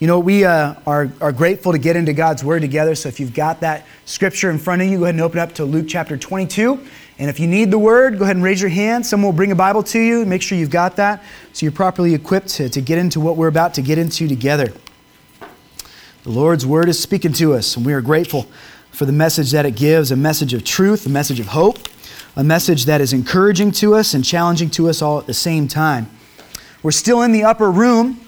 You know, we uh, are, are grateful to get into God's Word together. So if you've got that scripture in front of you, go ahead and open up to Luke chapter 22. And if you need the Word, go ahead and raise your hand. Someone will bring a Bible to you. Make sure you've got that so you're properly equipped to, to get into what we're about to get into together. The Lord's Word is speaking to us, and we are grateful for the message that it gives a message of truth, a message of hope, a message that is encouraging to us and challenging to us all at the same time. We're still in the upper room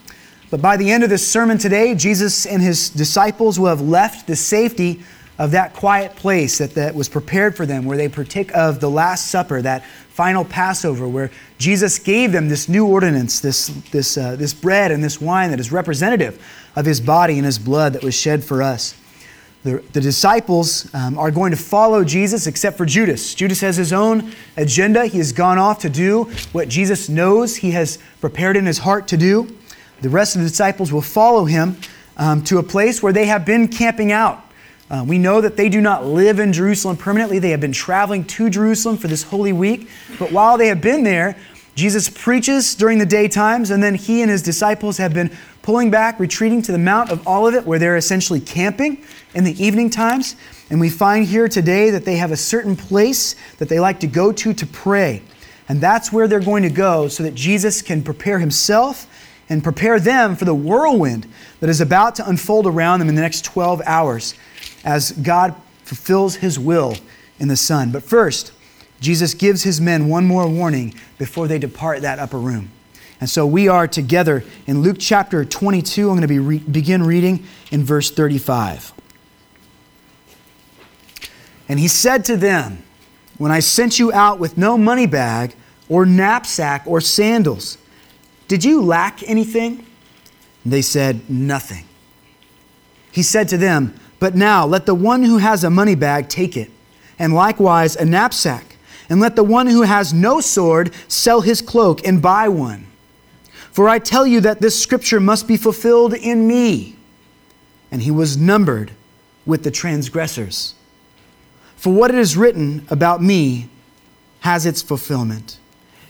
but by the end of this sermon today, Jesus and his disciples will have left the safety of that quiet place that, that was prepared for them, where they partake of the Last Supper, that final Passover, where Jesus gave them this new ordinance, this, this, uh, this bread and this wine that is representative of his body and his blood that was shed for us. The, the disciples um, are going to follow Jesus except for Judas. Judas has his own agenda. He has gone off to do what Jesus knows he has prepared in his heart to do. The rest of the disciples will follow him um, to a place where they have been camping out. Uh, we know that they do not live in Jerusalem permanently. They have been traveling to Jerusalem for this Holy Week. But while they have been there, Jesus preaches during the daytimes, and then he and his disciples have been pulling back, retreating to the Mount of Olivet, where they're essentially camping in the evening times. And we find here today that they have a certain place that they like to go to to pray. And that's where they're going to go so that Jesus can prepare himself and prepare them for the whirlwind that is about to unfold around them in the next 12 hours as God fulfills his will in the Son. But first, Jesus gives his men one more warning before they depart that upper room. And so we are together in Luke chapter 22. I'm going to be re- begin reading in verse 35. And he said to them, When I sent you out with no money bag or knapsack or sandals, did you lack anything? They said, Nothing. He said to them, But now let the one who has a money bag take it, and likewise a knapsack, and let the one who has no sword sell his cloak and buy one. For I tell you that this scripture must be fulfilled in me. And he was numbered with the transgressors. For what it is written about me has its fulfillment.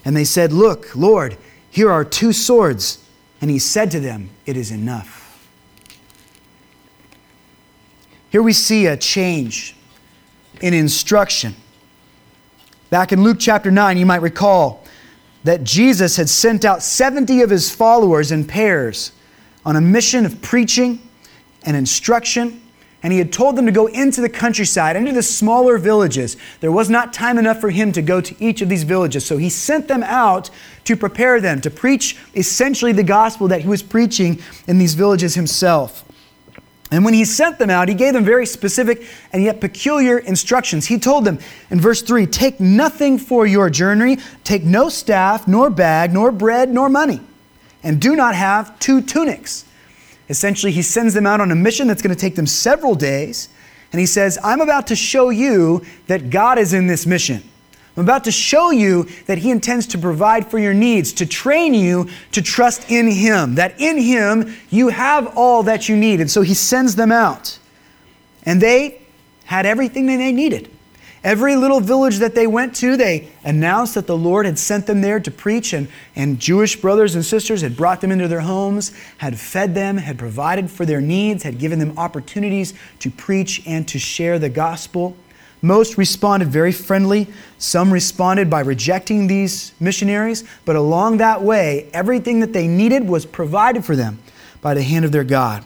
And they said, Look, Lord, here are two swords. And he said to them, It is enough. Here we see a change in instruction. Back in Luke chapter 9, you might recall that Jesus had sent out 70 of his followers in pairs on a mission of preaching and instruction and he had told them to go into the countryside, into the smaller villages. There was not time enough for him to go to each of these villages, so he sent them out to prepare them, to preach essentially the gospel that he was preaching in these villages himself. And when he sent them out, he gave them very specific and yet peculiar instructions. He told them in verse 3 Take nothing for your journey, take no staff, nor bag, nor bread, nor money, and do not have two tunics. Essentially, he sends them out on a mission that's going to take them several days. And he says, I'm about to show you that God is in this mission. I'm about to show you that He intends to provide for your needs, to train you to trust in Him, that in Him you have all that you need. And so He sends them out. And they had everything that they needed. Every little village that they went to, they announced that the Lord had sent them there to preach, and, and Jewish brothers and sisters had brought them into their homes, had fed them, had provided for their needs, had given them opportunities to preach and to share the gospel. Most responded very friendly. Some responded by rejecting these missionaries, but along that way, everything that they needed was provided for them by the hand of their God.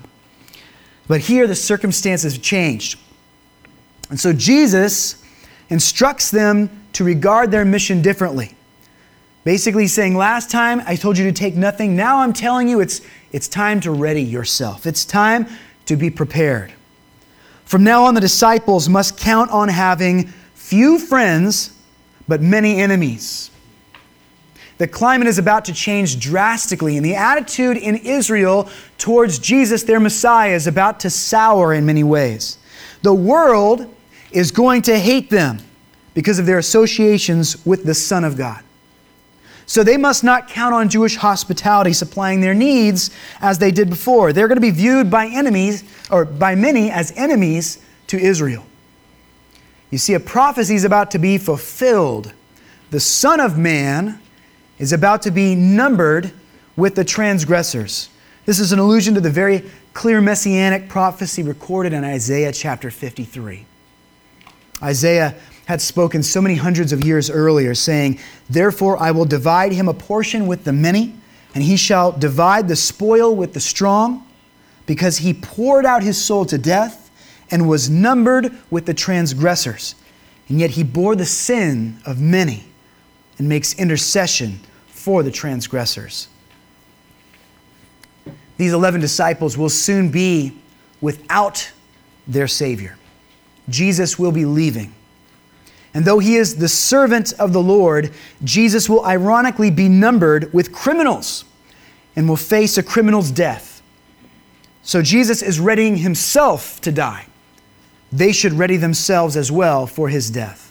But here, the circumstances have changed. And so Jesus instructs them to regard their mission differently. Basically, saying, Last time I told you to take nothing. Now I'm telling you it's, it's time to ready yourself. It's time to be prepared. From now on, the disciples must count on having few friends, but many enemies. The climate is about to change drastically, and the attitude in Israel towards Jesus, their Messiah, is about to sour in many ways. The world is going to hate them because of their associations with the Son of God. So they must not count on Jewish hospitality supplying their needs as they did before. They're going to be viewed by enemies, or by many, as enemies to Israel. You see, a prophecy is about to be fulfilled. The Son of Man is about to be numbered with the transgressors. This is an allusion to the very clear messianic prophecy recorded in Isaiah chapter 53. Isaiah had spoken so many hundreds of years earlier, saying, Therefore I will divide him a portion with the many, and he shall divide the spoil with the strong, because he poured out his soul to death and was numbered with the transgressors. And yet he bore the sin of many and makes intercession for the transgressors. These 11 disciples will soon be without their Savior. Jesus will be leaving. And though he is the servant of the Lord, Jesus will ironically be numbered with criminals and will face a criminal's death. So Jesus is readying himself to die. They should ready themselves as well for his death.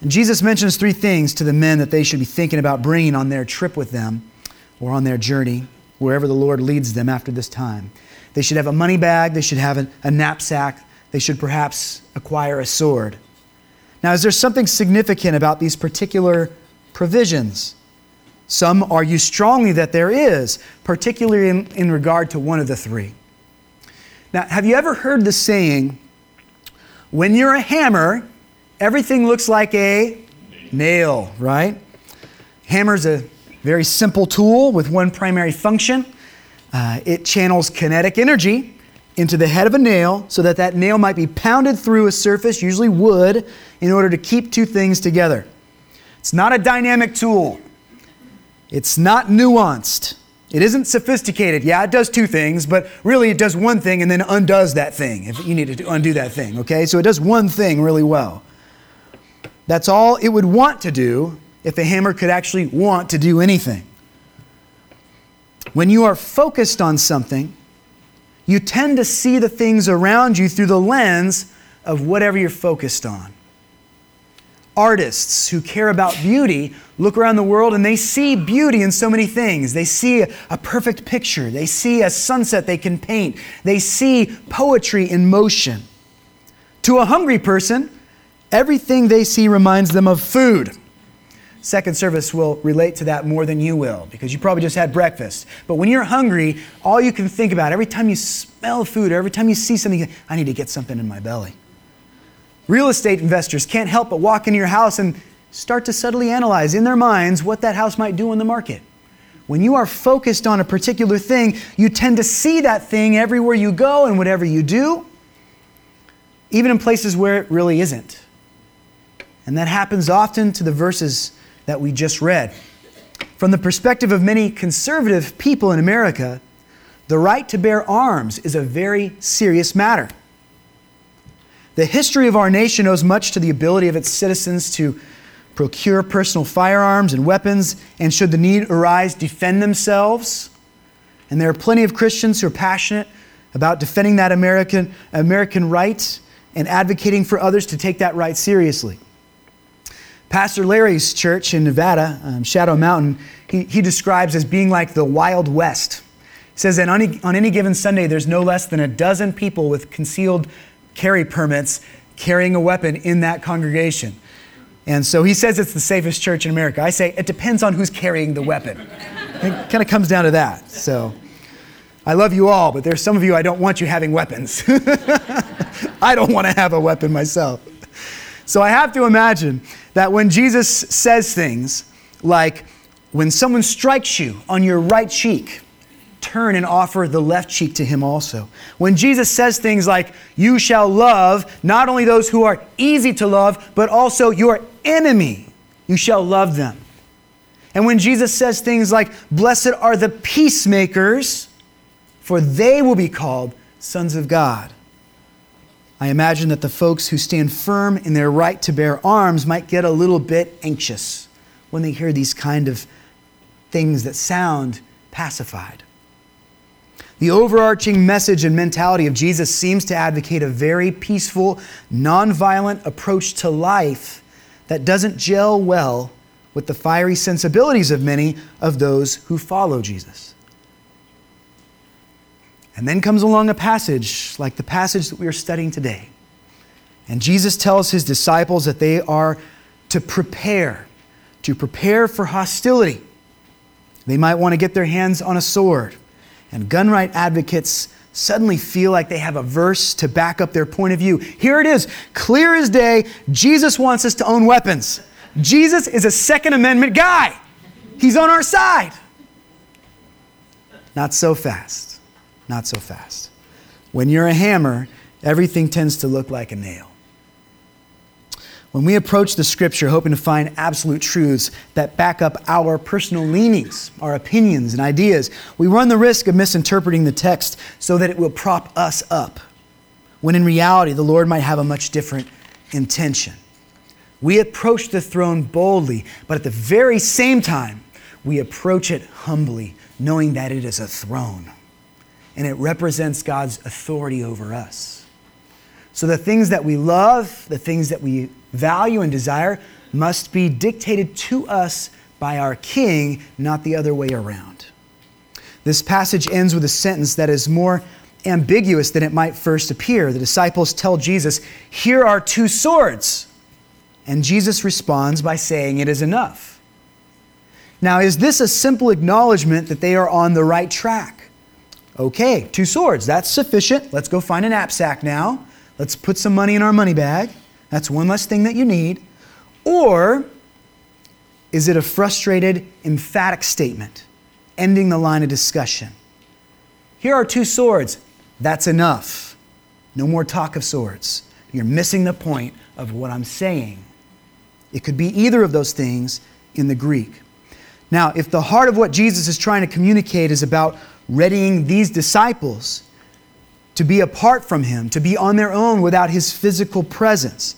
And Jesus mentions three things to the men that they should be thinking about bringing on their trip with them or on their journey, wherever the Lord leads them after this time. They should have a money bag, they should have a, knapsack, they should perhaps acquire a sword. Now, is there something significant about these particular provisions? Some argue strongly that there is, particularly in, in regard to one of the three. Now, have you ever heard the saying, when you're a hammer, everything looks like a nail, right? Hammer's a very simple tool with one primary function. Uh, it channels kinetic energy into the head of a nail so that that nail might be pounded through a surface, usually wood, in order to keep two things together. It's not a dynamic tool. It's not nuanced. It isn't sophisticated. Yeah, it does two things, but really it does one thing and then undoes that thing if you need to undo that thing, okay? So it does one thing really well. That's all it would want to do if a hammer could actually want to do anything. When you are focused on something, you tend to see the things around you through the lens of whatever you're focused on. Artists who care about beauty look around the world and they see beauty in so many things. They see a perfect picture, they see a sunset they can paint, they see poetry in motion. To a hungry person, everything they see reminds them of food. Second service will relate to that more than you will because you probably just had breakfast. But when you're hungry, all you can think about every time you smell food or every time you see something, I need to get something in my belly. Real estate investors can't help but walk into your house and start to subtly analyze in their minds what that house might do in the market. When you are focused on a particular thing, you tend to see that thing everywhere you go and whatever you do, even in places where it really isn't. And that happens often to the verses that we just read. From the perspective of many conservative people in America, the right to bear arms is a very serious matter. The history of our nation owes much to the ability of its citizens to procure personal firearms and weapons, and should the need arise, defend themselves. And there are plenty of Christians who are passionate about defending that American, American right and advocating for others to take that right seriously. Pastor Larry's church in Nevada, um, Shadow Mountain, he, he describes as being like the Wild West. He says that on any, on any given Sunday, there's no less than a dozen people with concealed carry permits carrying a weapon in that congregation. And so he says it's the safest church in America. I say it depends on who's carrying the weapon. It kind of comes down to that. So I love you all, but there's some of you I don't want you having weapons. I don't want to have a weapon myself. So I have to imagine that when Jesus says things like, when someone strikes you on your right cheek, turn and offer the left cheek to him also. When Jesus says things like, You shall love not only those who are easy to love, but also your enemy, you shall love them. And when Jesus says things like, Blessed are the peacemakers, for they will be called sons of God. I imagine that the folks who stand firm in their right to bear arms might get a little bit anxious when they hear these kind of things that sound pacified. The overarching message and mentality of Jesus seems to advocate a very peaceful, nonviolent approach to life that doesn't gel well with the fiery sensibilities of many of those who follow Jesus. And then comes along a passage like the passage that we are studying today. And Jesus tells his disciples that they are to prepare, to prepare for hostility. They might want to get their hands on a sword. And gun right advocates suddenly feel like they have a verse to back up their point of view. Here it is, clear as day Jesus wants us to own weapons. Jesus is a Second Amendment guy, he's on our side. Not so fast. Not so fast. When you're a hammer, everything tends to look like a nail. When we approach the scripture hoping to find absolute truths that back up our personal leanings, our opinions, and ideas, we run the risk of misinterpreting the text so that it will prop us up, when in reality, the Lord might have a much different intention. We approach the throne boldly, but at the very same time, we approach it humbly, knowing that it is a throne and it represents God's authority over us. So the things that we love, the things that we value and desire, must be dictated to us by our King, not the other way around. This passage ends with a sentence that is more ambiguous than it might first appear. The disciples tell Jesus, Here are two swords. And Jesus responds by saying, It is enough. Now, is this a simple acknowledgement that they are on the right track? Okay, two swords, that's sufficient. Let's go find a knapsack now. Let's put some money in our money bag. That's one less thing that you need. Or is it a frustrated, emphatic statement, ending the line of discussion? Here are two swords. That's enough. No more talk of swords. You're missing the point of what I'm saying. It could be either of those things in the Greek. Now, if the heart of what Jesus is trying to communicate is about readying these disciples to be apart from him, to be on their own without his physical presence,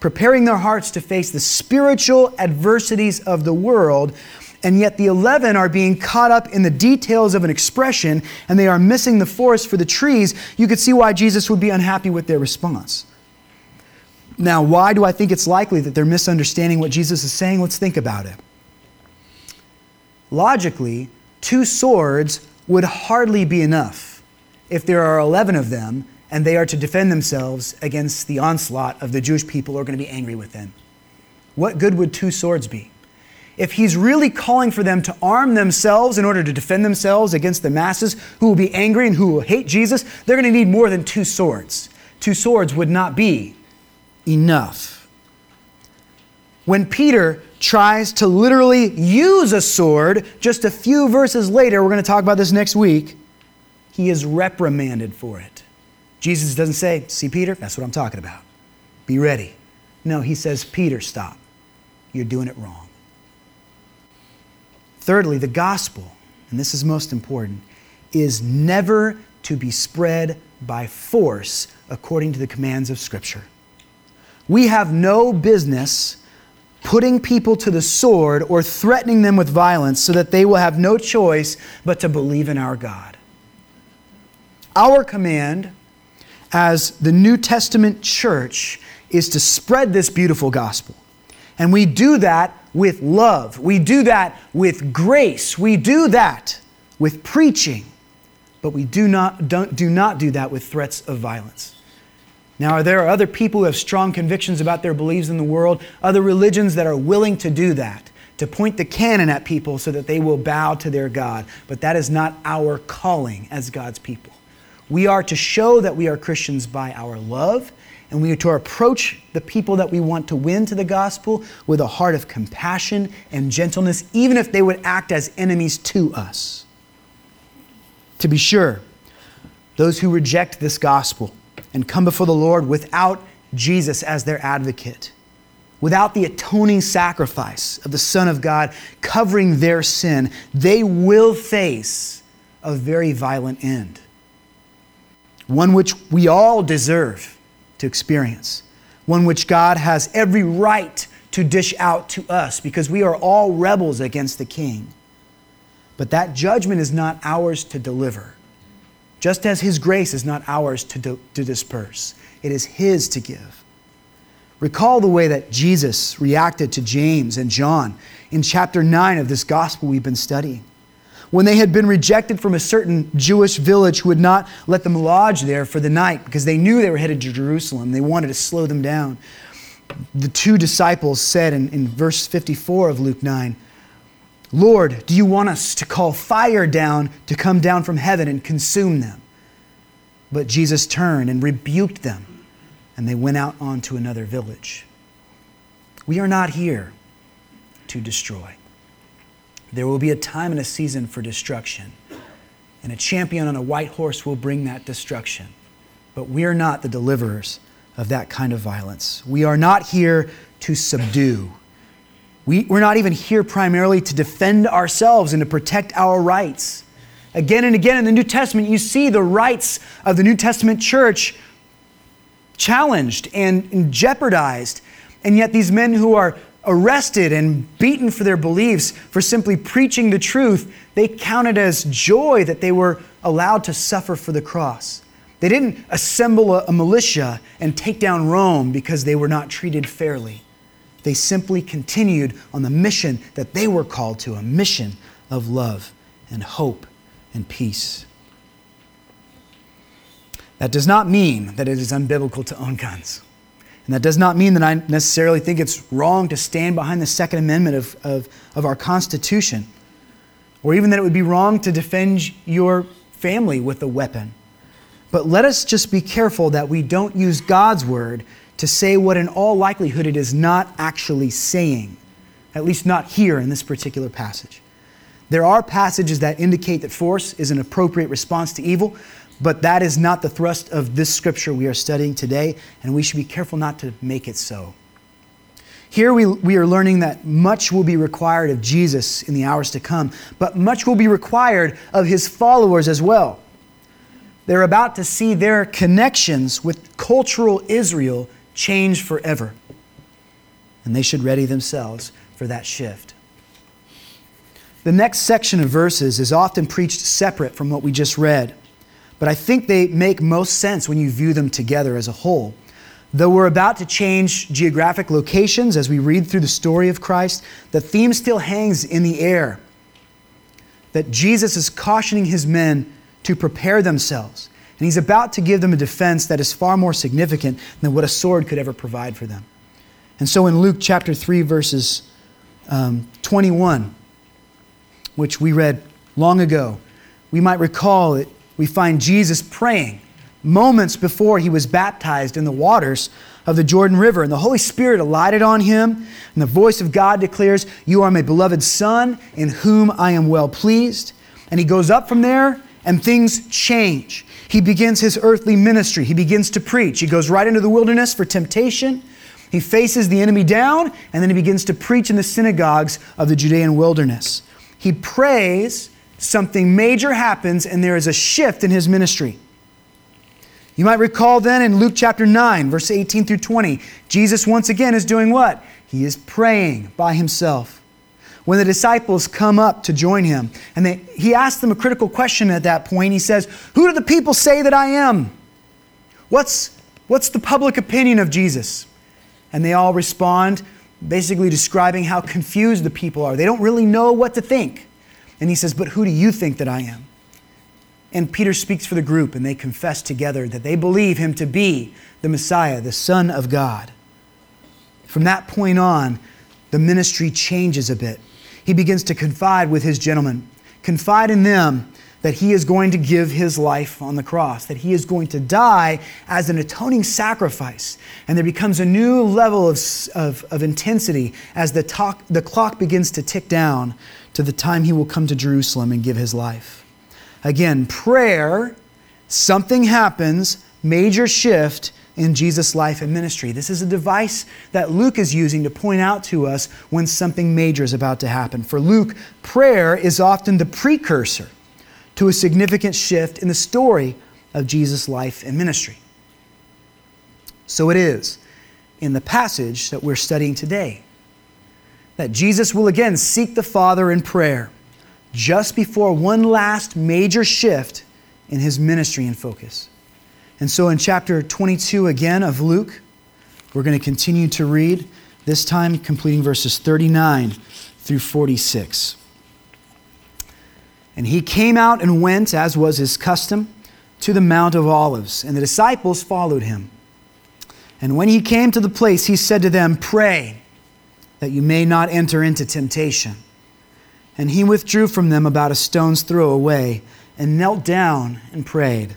preparing their hearts to face the spiritual adversities of the world. And yet the 11 are being caught up in the details of an expression and they are missing the forest for the trees. You could see why Jesus would be unhappy with their response. Now, why do I think it's likely that they're misunderstanding what Jesus is saying? Let's think about it. Logically, two swords would hardly be enough if there are 11 of them and they are to defend themselves against the onslaught of the Jewish people who are going to be angry with them. What good would two swords be? If he's really calling for them to arm themselves in order to defend themselves against the masses who will be angry and who will hate Jesus, they're going to need more than two swords. Two swords would not be enough. When Peter tries to literally use a sword, just a few verses later, we're going to talk about this next week, he is reprimanded for it. Jesus doesn't say, See, Peter, that's what I'm talking about. Be ready. No, he says, Peter, stop. You're doing it wrong. Thirdly, the gospel, and this is most important, is never to be spread by force according to the commands of Scripture. We have no business putting people to the sword or threatening them with violence so that they will have no choice but to believe in our God. Our command as the New Testament church is to spread this beautiful gospel. And we do that with love. We do that with grace. We do that with preaching. But we do not, do not do that with threats of violence. Now, are there other people who have strong convictions about their beliefs in the world, other religions that are willing to do that, to point the cannon at people so that they will bow to their God? But that is not our calling as God's people. We are to show that we are Christians by our love, and we are to approach the people that we want to win to the gospel with a heart of compassion and gentleness, even if they would act as enemies to us. To be sure, those who reject this gospel, and come before the Lord without Jesus as their advocate, without the atoning sacrifice of the Son of God covering their sin, they will face a very violent end. One which we all deserve to experience, one which God has every right to dish out to us because we are all rebels against the King. But that judgment is not ours to deliver just as His grace is not ours to, do, to disperse, it is His to give. Recall the way that Jesus reacted to James and John in chapter 9 of this gospel we've been studying. When they had been rejected from a certain Jewish village who would not let them lodge there for the night because they knew they were headed to Jerusalem, they wanted to slow them down. The two disciples said in, in verse 54 of Luke 9, Lord, do you want us to call fire down to come down from heaven and consume them? But Jesus turned and rebuked them, and they went out onto another village. We are not here to destroy. There will be a time and a season for destruction, and a champion on a white horse will bring that destruction. But we are not the deliverers of that kind of violence. We are not here to subdue. We, we're not even here primarily to defend ourselves and to protect our rights. Again and again in the New Testament, you see the rights of the New Testament church challenged and, jeopardized. And yet, these men who are arrested and beaten for their beliefs, for simply preaching the truth, they counted as joy that they were allowed to suffer for the cross. They didn't assemble a militia and take down Rome because they were not treated fairly. They simply continued on the mission that they were called to a mission of love and hope and peace. That does not mean that it is unbiblical to own guns. And that does not mean that I necessarily think it's wrong to stand behind the Second Amendment of, of, of our Constitution, or even that it would be wrong to defend your family with a weapon. But let us just be careful that we don't use God's word to say what in all likelihood it is not actually saying, at least not here in this particular passage. There are passages that indicate that force is an appropriate response to evil, but that is not the thrust of this scripture we are studying today, and we should be careful not to make it so. Here we, we are learning that much will be required of Jesus in the hours to come, but much will be required of his followers as well. They're about to see their connections with cultural Israel change forever. And they should ready themselves for that shift. The next section of verses is often preached separate from what we just read, but I think they make most sense when you view them together as a whole. Though we're about to change geographic locations as we read through the story of Christ, the theme still hangs in the air that Jesus is cautioning his men to prepare themselves and he's about to give them a defense that is far more significant than what a sword could ever provide for them. And so in Luke chapter 3, verses um, 21, which we read long ago, we might recall that we find Jesus praying moments before he was baptized in the waters of the Jordan River. And the Holy Spirit alighted on him, and the voice of God declares, You are my beloved Son, in whom I am well pleased. And he goes up from there, and things change. He begins his earthly ministry. He begins to preach. He goes right into the wilderness for temptation. He faces the enemy down, and then he begins to preach in the synagogues of the Judean wilderness. He prays, something major happens, and there is a shift in his ministry. You might recall then in Luke chapter 9, verse 18 through 20, Jesus once again is doing what? He is praying by himself when the disciples come up to join him. And they, he asks them a critical question at that point. He says, Who do the people say that I am? What's, what's the public opinion of Jesus? And they all respond, basically describing how confused the people are. They don't really know what to think. And he says, But who do you think that I am? And Peter speaks for the group, and they confess together that they believe him to be the Messiah, the Son of God. From that point on, the ministry changes a bit he begins to confide with his gentlemen, confide in them that he is going to give his life on the cross, that he is going to die as an atoning sacrifice. And there becomes a new level of, of, of intensity as the, talk, the clock begins to tick down to the time he will come to Jerusalem and give his life. Again, prayer, something happens, major shift, in Jesus' life and ministry. This is a device that Luke is using to point out to us when something major is about to happen. For Luke, prayer is often the precursor to a significant shift in the story of Jesus' life and ministry. So it is in the passage that we're studying today that Jesus will again seek the Father in prayer just before one last major shift in his ministry and focus. And so in chapter 22 again of Luke, we're going to continue to read, this time completing verses 39 through 46. And he came out and went, as was his custom, to the Mount of Olives, and the disciples followed him. And when he came to the place, he said to them, Pray that you may not enter into temptation. And he withdrew from them about a stone's throw away and knelt down and prayed,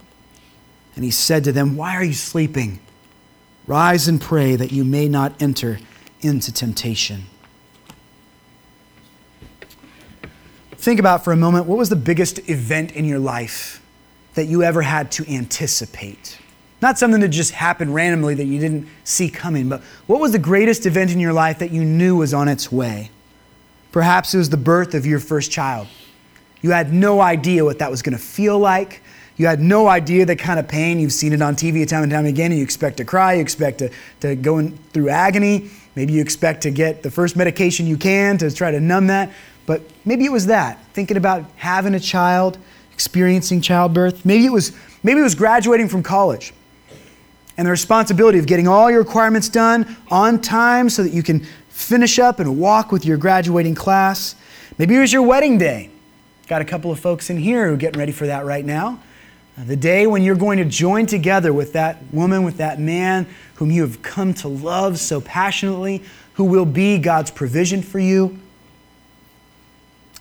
And he said to them, Why are you sleeping? Rise and pray that you may not enter into temptation. Think about for a moment what was the biggest event in your life that you ever had to anticipate? Not something that just happened randomly that you didn't see coming, but what was the greatest event in your life that you knew was on its way? Perhaps it was the birth of your first child. You had no idea what that was going to feel like. You had no idea the kind of pain. You've seen it on TV time and time again, and you expect to cry, you expect to, to go in, through agony. Maybe you expect to get the first medication you can to try to numb that. But maybe it was that, thinking about having a child, experiencing childbirth. Maybe it was, maybe it was graduating from college and the responsibility of getting all your requirements done on time so that you can finish up and walk with your graduating class. Maybe it was your wedding day. Got a couple of folks in here who are getting ready for that right now. Uh, the day when you're going to join together with that woman, with that man whom you have come to love so passionately, who will be God's provision for you.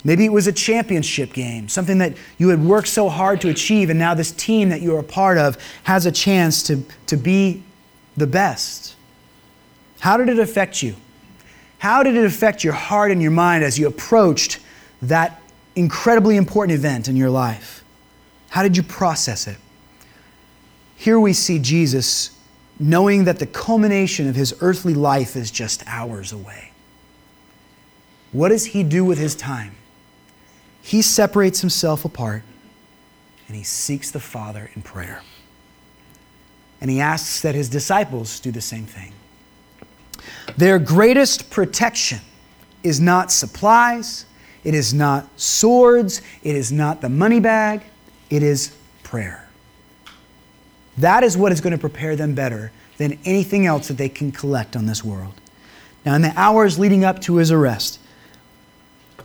Maybe it was a championship game, something that you had worked so hard to achieve, and now this team that you are a part of has a chance to, to be the best. How did it affect you? How did it affect your heart and your mind as you approached that incredibly important event in your life? How did you process it? Here we see Jesus knowing that the culmination of his earthly life is just hours away. What does he do with his time? he separates himself apart and he seeks the Father in prayer. And he asks that his disciples do the same thing. Their greatest protection is not supplies, it is not swords, it is not the money bag, it is prayer. That is what is going to prepare them better than anything else that they can collect on this world. Now, in the hours leading up to his arrest,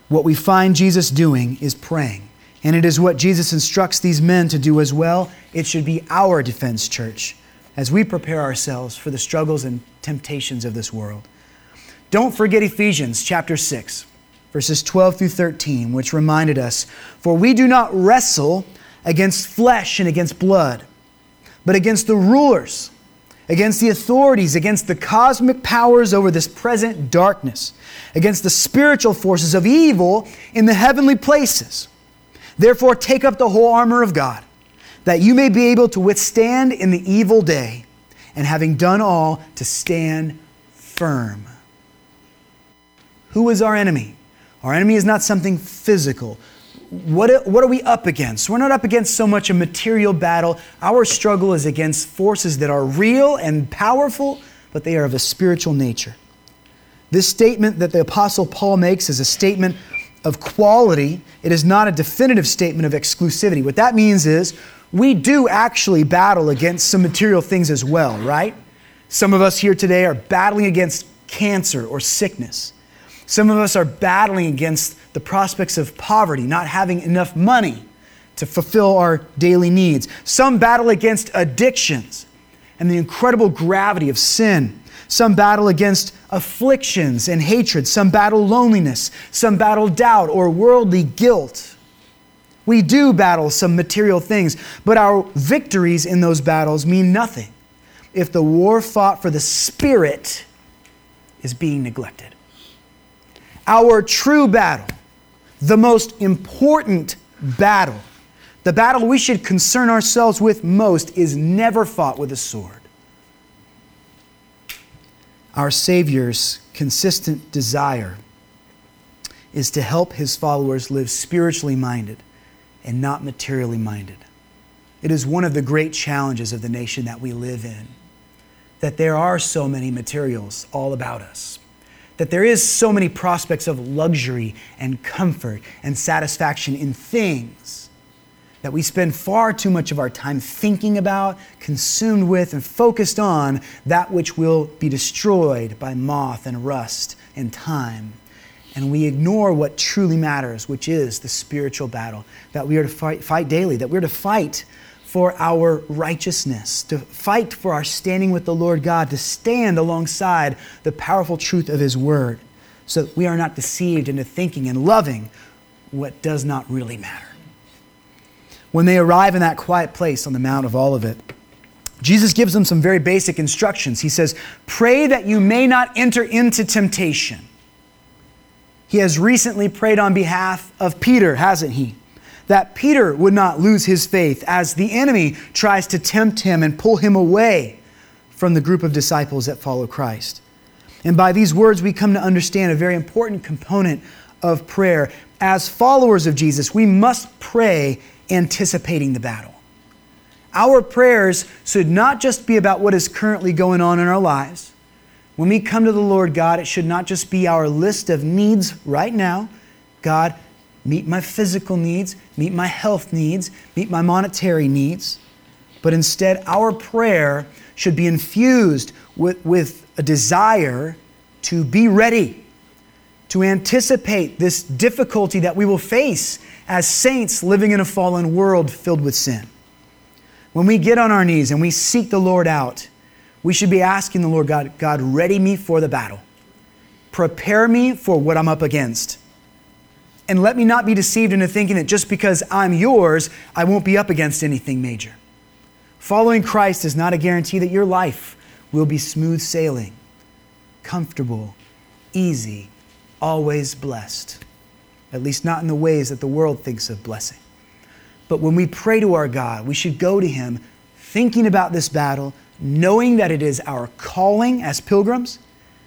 what we find Jesus doing is praying. And it is what Jesus instructs these men to do as well. It should be our defense, church, as we prepare ourselves for the struggles and temptations of this world. Don't forget Ephesians chapter 6, verses 12 through 13, which reminded us For we do not wrestle against flesh and against blood, but against the rulers against the authorities, against the cosmic powers over this present darkness, against the spiritual forces of evil in the heavenly places. Therefore, take up the whole armor of God, that you may be able to withstand in the evil day, and having done all, to stand firm. Who is our enemy? Our enemy is not something physical what, what are we up against? We're not up against so much a material battle. Our struggle is against forces that are real and powerful, but they are of a spiritual nature. This statement that the Apostle Paul makes is a statement of quality. It is not a definitive statement of exclusivity. What that means is we do actually battle against some material things as well, right? Some of us here today are battling against cancer or sickness. Some of us are battling against the prospects of poverty, not having enough money to fulfill our daily needs. Some battle against addictions and the incredible gravity of sin. Some battle against afflictions and hatred. Some battle loneliness. Some battle doubt or worldly guilt. We do battle some material things, but our victories in those battles mean nothing if the war fought for the spirit is being neglected. Our true battle, the most important battle, the battle we should concern ourselves with most, is never fought with a sword. Our Savior's consistent desire is to help his followers live spiritually minded and not materially minded. It is one of the great challenges of the nation that we live in that there are so many materials all about us that there is so many prospects of luxury and comfort and satisfaction in things that we spend far too much of our time thinking about, consumed with, and focused on that which will be destroyed by moth and rust and time. And we ignore what truly matters, which is the spiritual battle that we are to fight, fight daily, that we're to fight for our righteousness, to fight for our standing with the Lord God, to stand alongside the powerful truth of His Word, so that we are not deceived into thinking and loving what does not really matter. When they arrive in that quiet place on the Mount of Olivet, Jesus gives them some very basic instructions. He says, Pray that you may not enter into temptation. He has recently prayed on behalf of Peter, hasn't he? That Peter would not lose his faith as the enemy tries to tempt him and pull him away from the group of disciples that follow Christ. And by these words, we come to understand a very important component of prayer. As followers of Jesus, we must pray anticipating the battle. Our prayers should not just be about what is currently going on in our lives. When we come to the Lord God, it should not just be our list of needs right now. God, meet my physical needs, meet my health needs, meet my monetary needs. But instead, our prayer should be infused with, with a desire to be ready, to anticipate this difficulty that we will face as saints living in a fallen world filled with sin. When we get on our knees and we seek the Lord out, we should be asking the Lord God, God, ready me for the battle. Prepare me for what I'm up against. And let me not be deceived into thinking that just because I'm yours, I won't be up against anything major. Following Christ is not a guarantee that your life will be smooth sailing, comfortable, easy, always blessed. At least not in the ways that the world thinks of blessing. But when we pray to our God, we should go to Him thinking about this battle, knowing that it is our calling as pilgrims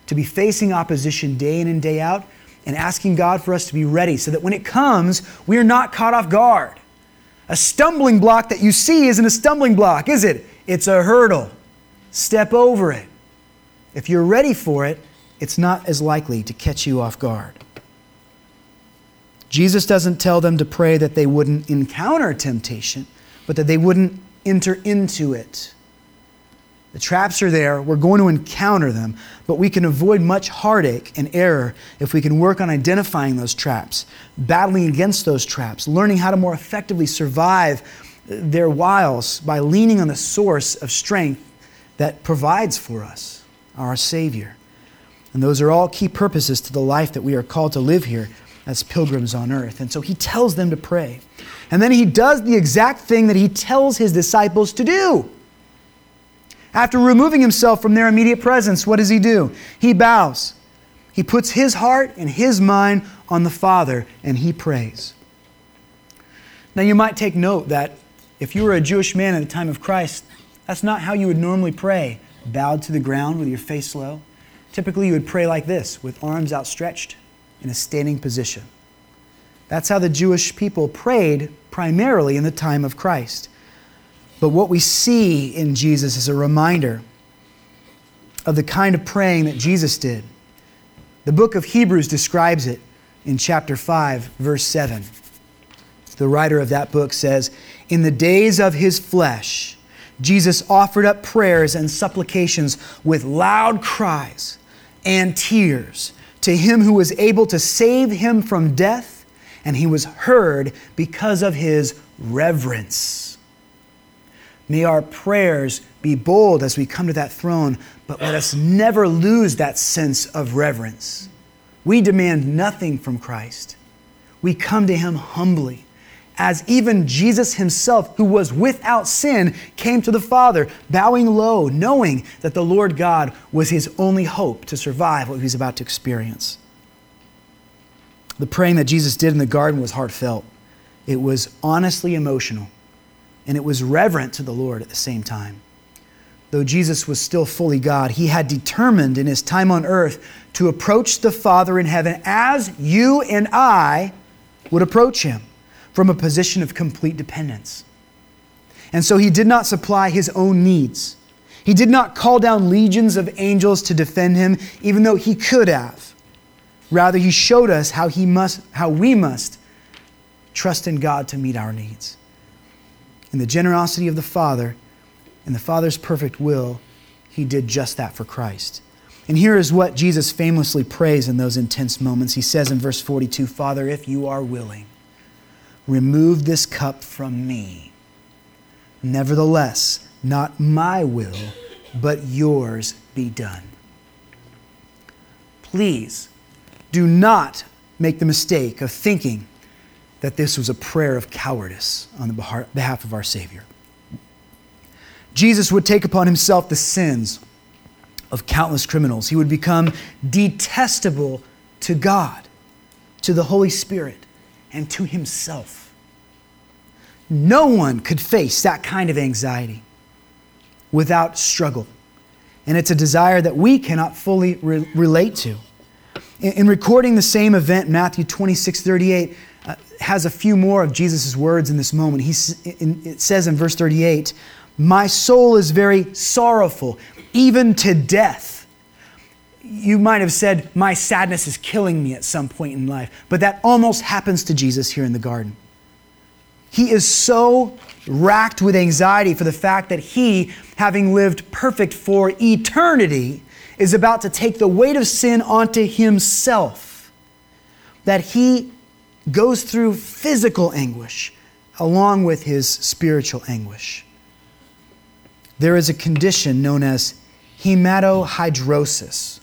to be facing opposition day in and day out and asking God for us to be ready so that when it comes, we are not caught off guard. A stumbling block that you see isn't a stumbling block, is it? It's a hurdle. Step over it. If you're ready for it, it's not as likely to catch you off guard. Jesus doesn't tell them to pray that they wouldn't encounter temptation, but that they wouldn't enter into it. The traps are there. We're going to encounter them, but we can avoid much heartache and error if we can work on identifying those traps, battling against those traps, learning how to more effectively survive their wiles by leaning on the source of strength that provides for us, our Savior. And those are all key purposes to the life that we are called to live here as pilgrims on earth. And so he tells them to pray. And then he does the exact thing that he tells his disciples to do. After removing himself from their immediate presence, what does he do? He bows. He puts his heart and his mind on the Father and he prays. Now, you might take note that if you were a Jewish man at the time of Christ, that's not how you would normally pray, bowed to the ground with your face low. Typically, you would pray like this, with arms outstretched in a standing position. That's how the Jewish people prayed primarily in the time of Christ. But what we see in Jesus is a reminder of the kind of praying that Jesus did. The book of Hebrews describes it in chapter 5, verse 7. The writer of that book says, In the days of his flesh, Jesus offered up prayers and supplications with loud cries and tears to him who was able to save him from death, and he was heard because of his reverence. May our prayers be bold as we come to that throne, but let us never lose that sense of reverence. We demand nothing from Christ. We come to Him humbly, as even Jesus Himself, who was without sin, came to the Father, bowing low, knowing that the Lord God was His only hope to survive what He was about to experience. The praying that Jesus did in the garden was heartfelt, it was honestly emotional and it was reverent to the Lord at the same time. Though Jesus was still fully God, he had determined in his time on earth to approach the Father in heaven as you and I would approach him from a position of complete dependence. And so he did not supply his own needs. He did not call down legions of angels to defend him, even though he could have. Rather, he showed us how, he must, how we must trust in God to meet our needs. In the generosity of the Father and the Father's perfect will, he did just that for Christ. And here is what Jesus famously prays in those intense moments. He says in verse 42 Father, if you are willing, remove this cup from me. Nevertheless, not my will, but yours be done. Please do not make the mistake of thinking that this was a prayer of cowardice on the behalf of our Savior. Jesus would take upon himself the sins of countless criminals. He would become detestable to God, to the Holy Spirit, and to himself. No one could face that kind of anxiety without struggle. And it's a desire that we cannot fully re- relate to. In, in, recording the same event, Matthew 26 38 uh, has a few more of Jesus' words in this moment. He, in, it says in verse 38, My soul is very sorrowful, even to death. You might have said, My sadness is killing me at some point in life, but that almost happens to Jesus here in the garden. He is so racked with anxiety for the fact that he, having lived perfect for eternity, is about to take the weight of sin onto himself. That he goes through physical anguish along with his spiritual anguish. There is a condition known as hematohidrosis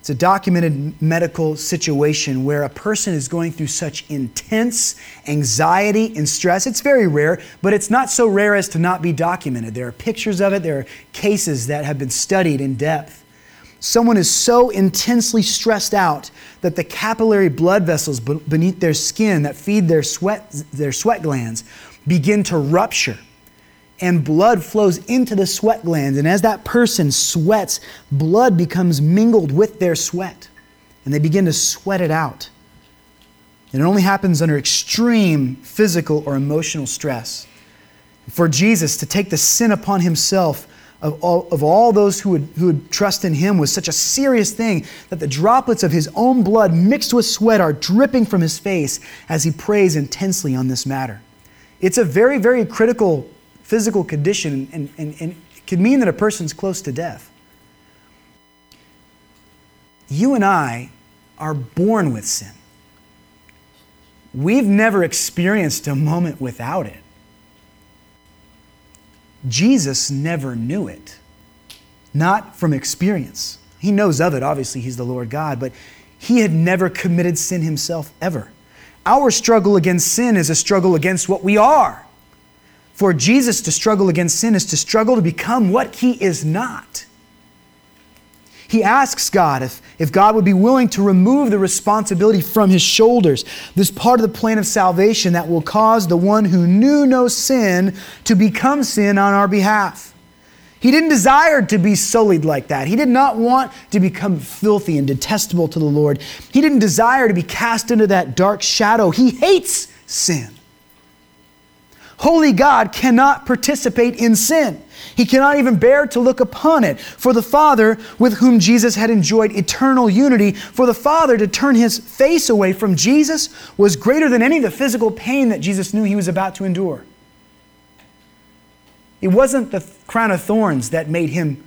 it's a documented medical situation where a person is going through such intense anxiety and stress. It's very rare, but it's not so rare as to not be documented. There are pictures of it, there are cases that have been studied in depth. Someone is so intensely stressed out that the capillary blood vessels beneath their skin that feed their sweat, their sweat glands begin to rupture and blood flows into the sweat glands. And as that person sweats, blood becomes mingled with their sweat, and they begin to sweat it out. And it only happens under extreme physical or emotional stress. For Jesus to take the sin upon himself of all, of all those who would, who would trust in him was such a serious thing that the droplets of his own blood mixed with sweat are dripping from his face as he prays intensely on this matter. It's a very, very critical physical condition and, and, and it can mean that a person's close to death. You and I are born with sin. We've never experienced a moment without it. Jesus never knew it, not from experience. He knows of it, obviously, He's the Lord God, but He had never committed sin Himself ever. Our struggle against sin is a struggle against what we are. For Jesus to struggle against sin is to struggle to become what he is not. He asks God if, if God would be willing to remove the responsibility from his shoulders, this part of the plan of salvation that will cause the one who knew no sin to become sin on our behalf. He didn't desire to be sullied like that. He did not want to become filthy and detestable to the Lord. He didn't desire to be cast into that dark shadow. He hates sin. Holy God cannot participate in sin. He cannot even bear to look upon it. For the Father, with whom Jesus had enjoyed eternal unity, for the Father to turn his face away from Jesus was greater than any of the physical pain that Jesus knew he was about to endure. It wasn't the crown of thorns that made him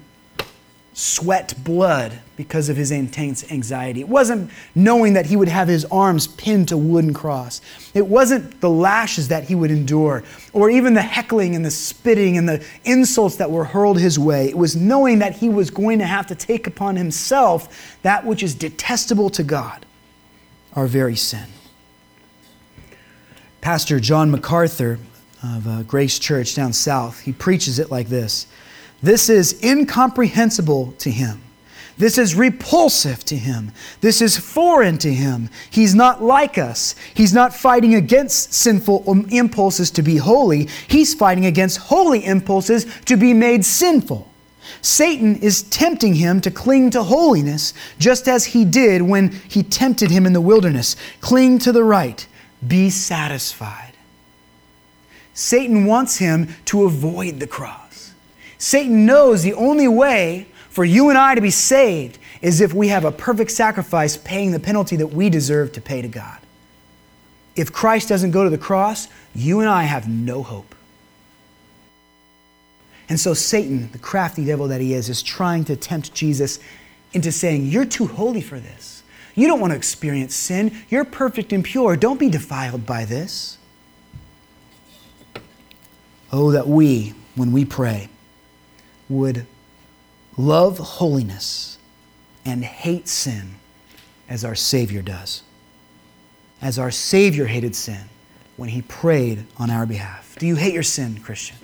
sweat blood because of his intense anxiety. It wasn't knowing that he would have his arms pinned to wooden cross. It wasn't the lashes that he would endure, or even the heckling and the spitting and the insults that were hurled his way. It was knowing that he was going to have to take upon himself that which is detestable to God, our very sin. Pastor John MacArthur of uh, Grace Church down south, he preaches it like this. This is incomprehensible to him. This is repulsive to him. This is foreign to him. He's not like us. He's not fighting against sinful impulses to be holy. He's fighting against holy impulses to be made sinful. Satan is tempting him to cling to holiness, just as he did when he tempted him in the wilderness. Cling to the right, be satisfied. Satan wants him to avoid the cross. Satan knows the only way for you and I to be saved is if we have a perfect sacrifice paying the penalty that we deserve to pay to God. If Christ doesn't go to the cross, you and I have no hope. And so Satan, the crafty devil that he is, is trying to tempt Jesus into saying, You're too holy for this. You don't want to experience sin. You're perfect and pure. Don't be defiled by this. Oh, that we, when we pray, would love holiness and hate sin as our Savior does. As our Savior hated sin when he prayed on our behalf. Do you hate your sin, Christian?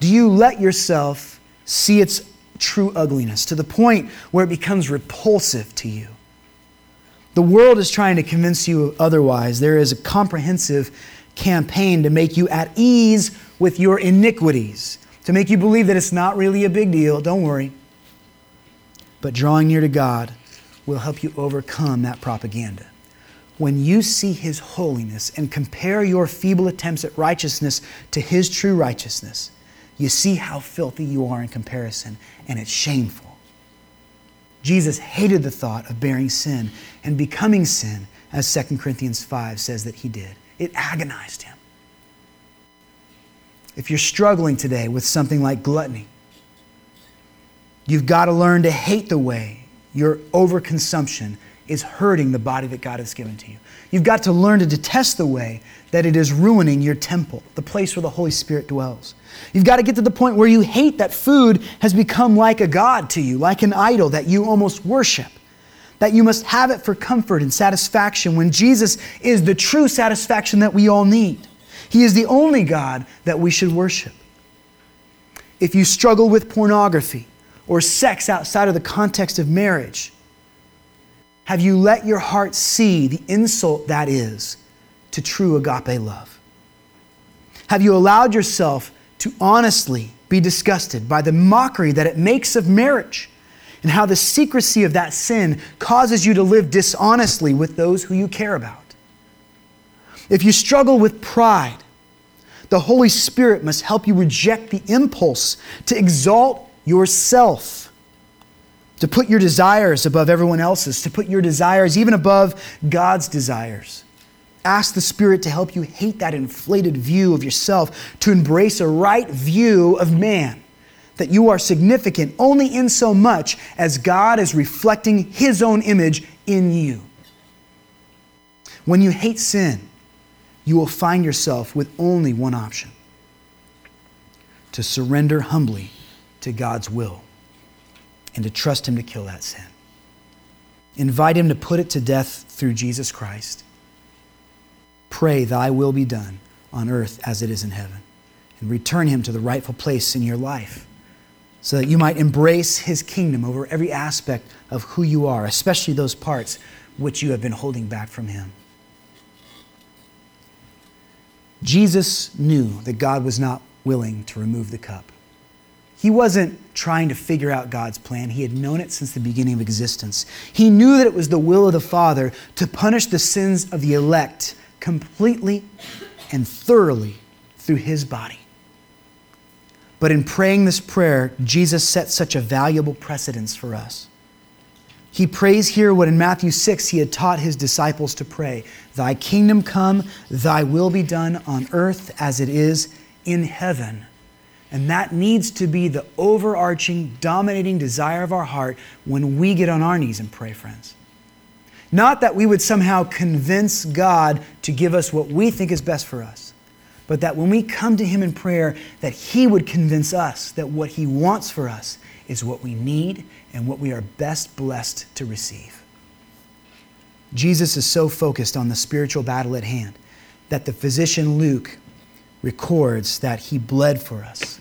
Do you let yourself see its true ugliness to the point where it becomes repulsive to you? The world is trying to convince you otherwise. There is a comprehensive campaign to make you at ease with your iniquities, to make you believe that it's not really a big deal. Don't worry. But drawing near to God will help you overcome that propaganda. When you see His holiness and compare your feeble attempts at righteousness to His true righteousness, you see how filthy you are in comparison, and it's shameful. Jesus hated the thought of bearing sin and becoming sin, as 2 Corinthians 5 says that he did. It agonized him. If you're struggling today with something like gluttony, you've got to learn to hate the way your overconsumption is hurting the body that God has given to you. You've got to learn to detest the way that it is ruining your temple, the place where the Holy Spirit dwells. You've got to get to the point where you hate that food has become like a God to you, like an idol that you almost worship. That you must have it for comfort and satisfaction when Jesus is the true satisfaction that we all need. He is the only God that we should worship. If you struggle with pornography or sex outside of the context of marriage, have you let your heart see the insult that is to true agape love? Have you allowed yourself to honestly be disgusted by the mockery that it makes of marriage and how the secrecy of that sin causes you to live dishonestly with those who you care about? If you struggle with pride, the Holy Spirit must help you reject the impulse to exalt yourself, to put your desires above everyone else's, to put your desires even above God's desires. Ask the Spirit to help you hate that inflated view of yourself, to embrace a right view of man, that you are significant only in so much as God is reflecting His own image in you. When you hate sin, you will find yourself with only one option to surrender humbly to God's will and to trust Him to kill that sin. Invite Him to put it to death through Jesus Christ Pray, Thy will be done on earth as it is in heaven. And return Him to the rightful place in your life so that you might embrace His kingdom over every aspect of who you are, especially those parts which you have been holding back from Him. Jesus knew that God was not willing to remove the cup. He wasn't trying to figure out God's plan. He had known it since the beginning of existence. He knew that it was the will of the Father to punish the sins of the elect completely and thoroughly through his body. But in praying this prayer, Jesus set such a valuable precedence for us. He prays here what in Matthew 6 he had taught his disciples to pray Thy kingdom come, thy will be done on earth as it is in heaven. And that needs to be the overarching, dominating desire of our heart when we get on our knees and pray, friends. Not that we would somehow convince God to give us what we think is best for us, but that when we come to Him in prayer, that He would convince us that what He wants for us is what we need and what we are best blessed to receive. Jesus is so focused on the spiritual battle at hand that the physician Luke records that He bled for us,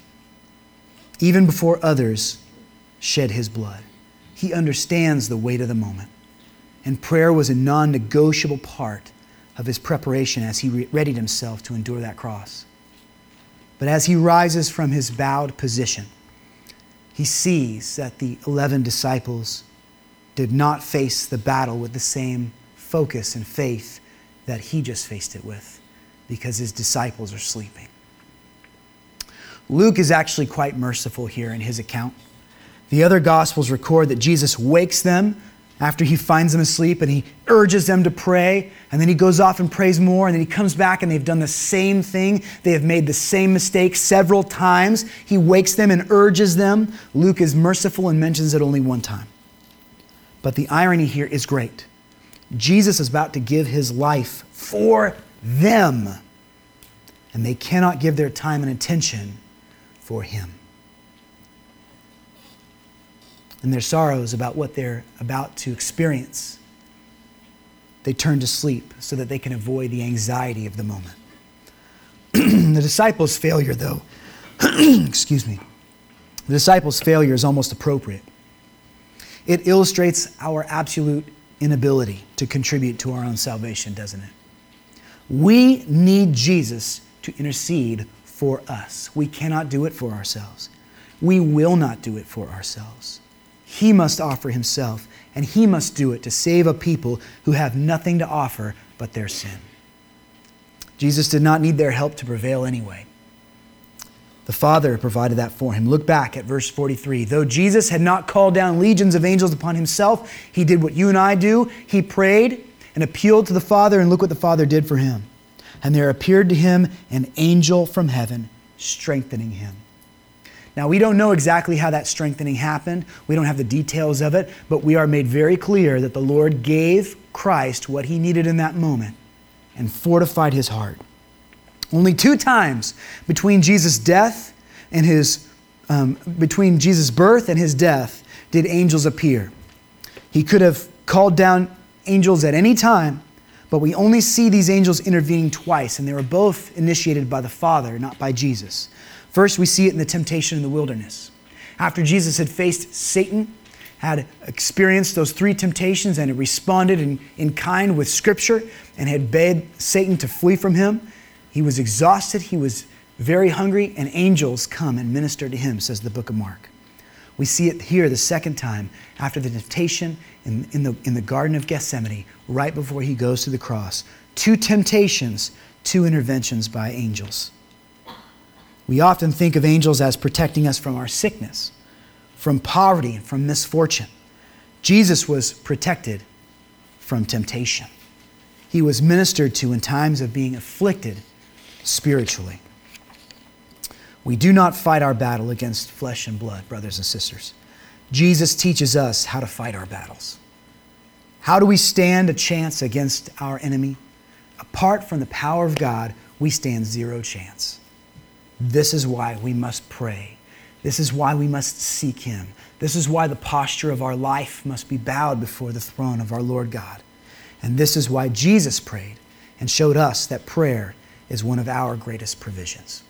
even before others shed His blood. He understands the weight of the moment. And prayer was a non negotiable part of his preparation as he readied himself to endure that cross. But as he rises from his bowed position, he sees that the 11 disciples did not face the battle with the same focus and faith that he just faced it with because his disciples are sleeping. Luke is actually quite merciful here in his account The other Gospels record that Jesus wakes them after he finds them asleep and he urges them to pray. And then he goes off and prays more. And then he comes back and they've done the same thing. They have made the same mistake several times. He wakes them and urges them. Luke is merciful and mentions it only one time. But the irony here is great. Jesus is about to give his life for them, and they cannot give their time and attention for him. And their sorrows about what they're about to experience, they turn to sleep so that they can avoid the anxiety of the moment. the disciples' failure, though, excuse me, the disciples' failure is almost appropriate. It illustrates our absolute inability to contribute to our own salvation, doesn't it? We need Jesus to intercede for us. We cannot do it for ourselves. We will not do it for ourselves. He must offer himself, and he must do it to save a people who have nothing to offer but their sin. Jesus did not need their help to prevail anyway. The Father provided that for him. Look back at verse 43. Though Jesus had not called down legions of angels upon himself, he did what you and I do. He prayed and appealed to the Father, and look what the Father did for him. And there appeared to him an angel from heaven, strengthening him. Now, we don't know exactly how that strengthening happened. We don't have the details of it, but we are made very clear that the Lord gave Christ what he needed in that moment and fortified his heart. Only two times between Jesus' death and his, um, between Jesus' birth and his death did angels appear. He could have called down angels at any time, but we only see these angels intervening twice, and they were both initiated by the Father, not by Jesus. First, we see it in the temptation in the wilderness. After Jesus had faced Satan, had experienced those three temptations, and had responded in, in kind with Scripture, and had bade Satan to flee from him, he was exhausted, he was very hungry, and angels come and minister to him, says the book of Mark. We see it here the second time after the temptation in, in, the, in the Garden of Gethsemane, right before he goes to the cross. Two temptations, two interventions by angels. We often think of angels as protecting us from our sickness, from poverty, and from misfortune. Jesus was protected from temptation. He was ministered to in times of being afflicted spiritually. We do not fight our battle against flesh and blood, brothers and sisters. Jesus teaches us how to fight our battles. How do we stand a chance against our enemy? Apart from the power of God, we stand zero chance. This is why we must pray. This is why we must seek Him. This is why the posture of our life must be bowed before the throne of our Lord God. And this is why Jesus prayed and showed us that prayer is one of our greatest provisions.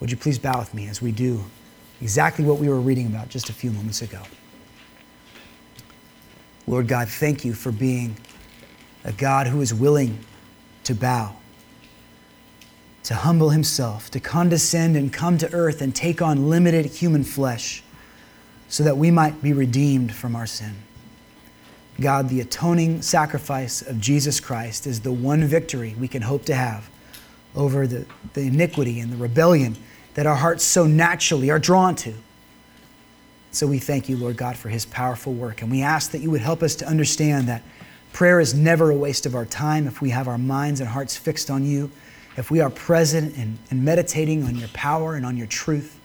Would you please bow with me as we do exactly what we were reading about just a few moments ago? Lord God, thank you for being a God who is willing to bow, to humble himself, to condescend and come to earth and take on limited human flesh so that we might be redeemed from our sin. God, the atoning sacrifice of Jesus Christ is the one victory we can hope to have over the, the iniquity and the rebellion that our hearts so naturally are drawn to. So we thank you, Lord God, for his powerful work. And we ask that you would help us to understand that prayer is never a waste of our time if we have our minds and hearts fixed on you, if we are present and, and meditating on your power and on your truth.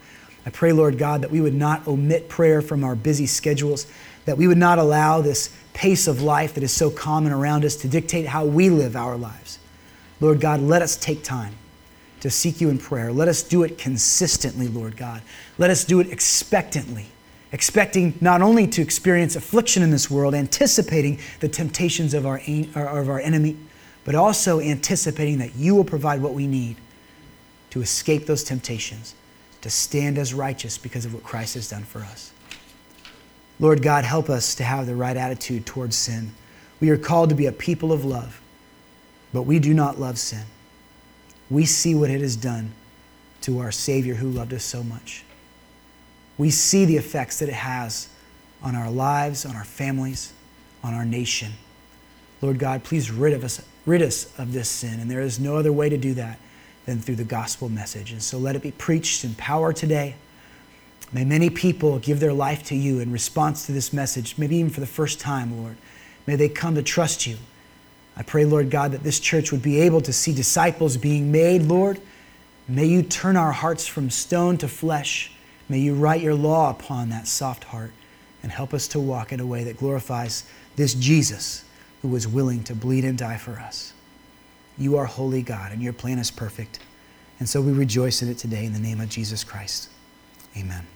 I pray, Lord God, that we would not omit prayer from our busy schedules, that we would not allow this pace of life that is so common around us to dictate how we live our lives. Lord God, let us take time to seek you in prayer. Let us do it consistently, Lord God. Let us do it expectantly, expecting not only to experience affliction in this world, anticipating the temptations of our, of our enemy, but also anticipating that you will provide what we need to escape those temptations, to stand as righteous because of what Christ has done for us. Lord God, help us to have the right attitude towards sin. We are called to be a people of love, but we do not love sin. We see what it has done to our Savior who loved us so much. We see the effects that it has on our lives, on our families, on our nation. Lord God, please rid, of us, rid us of this sin. And there is no other way to do that than through the gospel message. And so let it be preached in power today May many people give their life to you in response to this message, maybe even for the first time, Lord. May they come to trust you. I pray, Lord God, that this church would be able to see disciples being made, Lord. May you turn our hearts from stone to flesh. May you write your law upon that soft heart and help us to walk in a way that glorifies this Jesus who was willing to bleed and die for us. You are holy God, and your plan is perfect. And so we rejoice in it today in the name of Jesus Christ. Amen.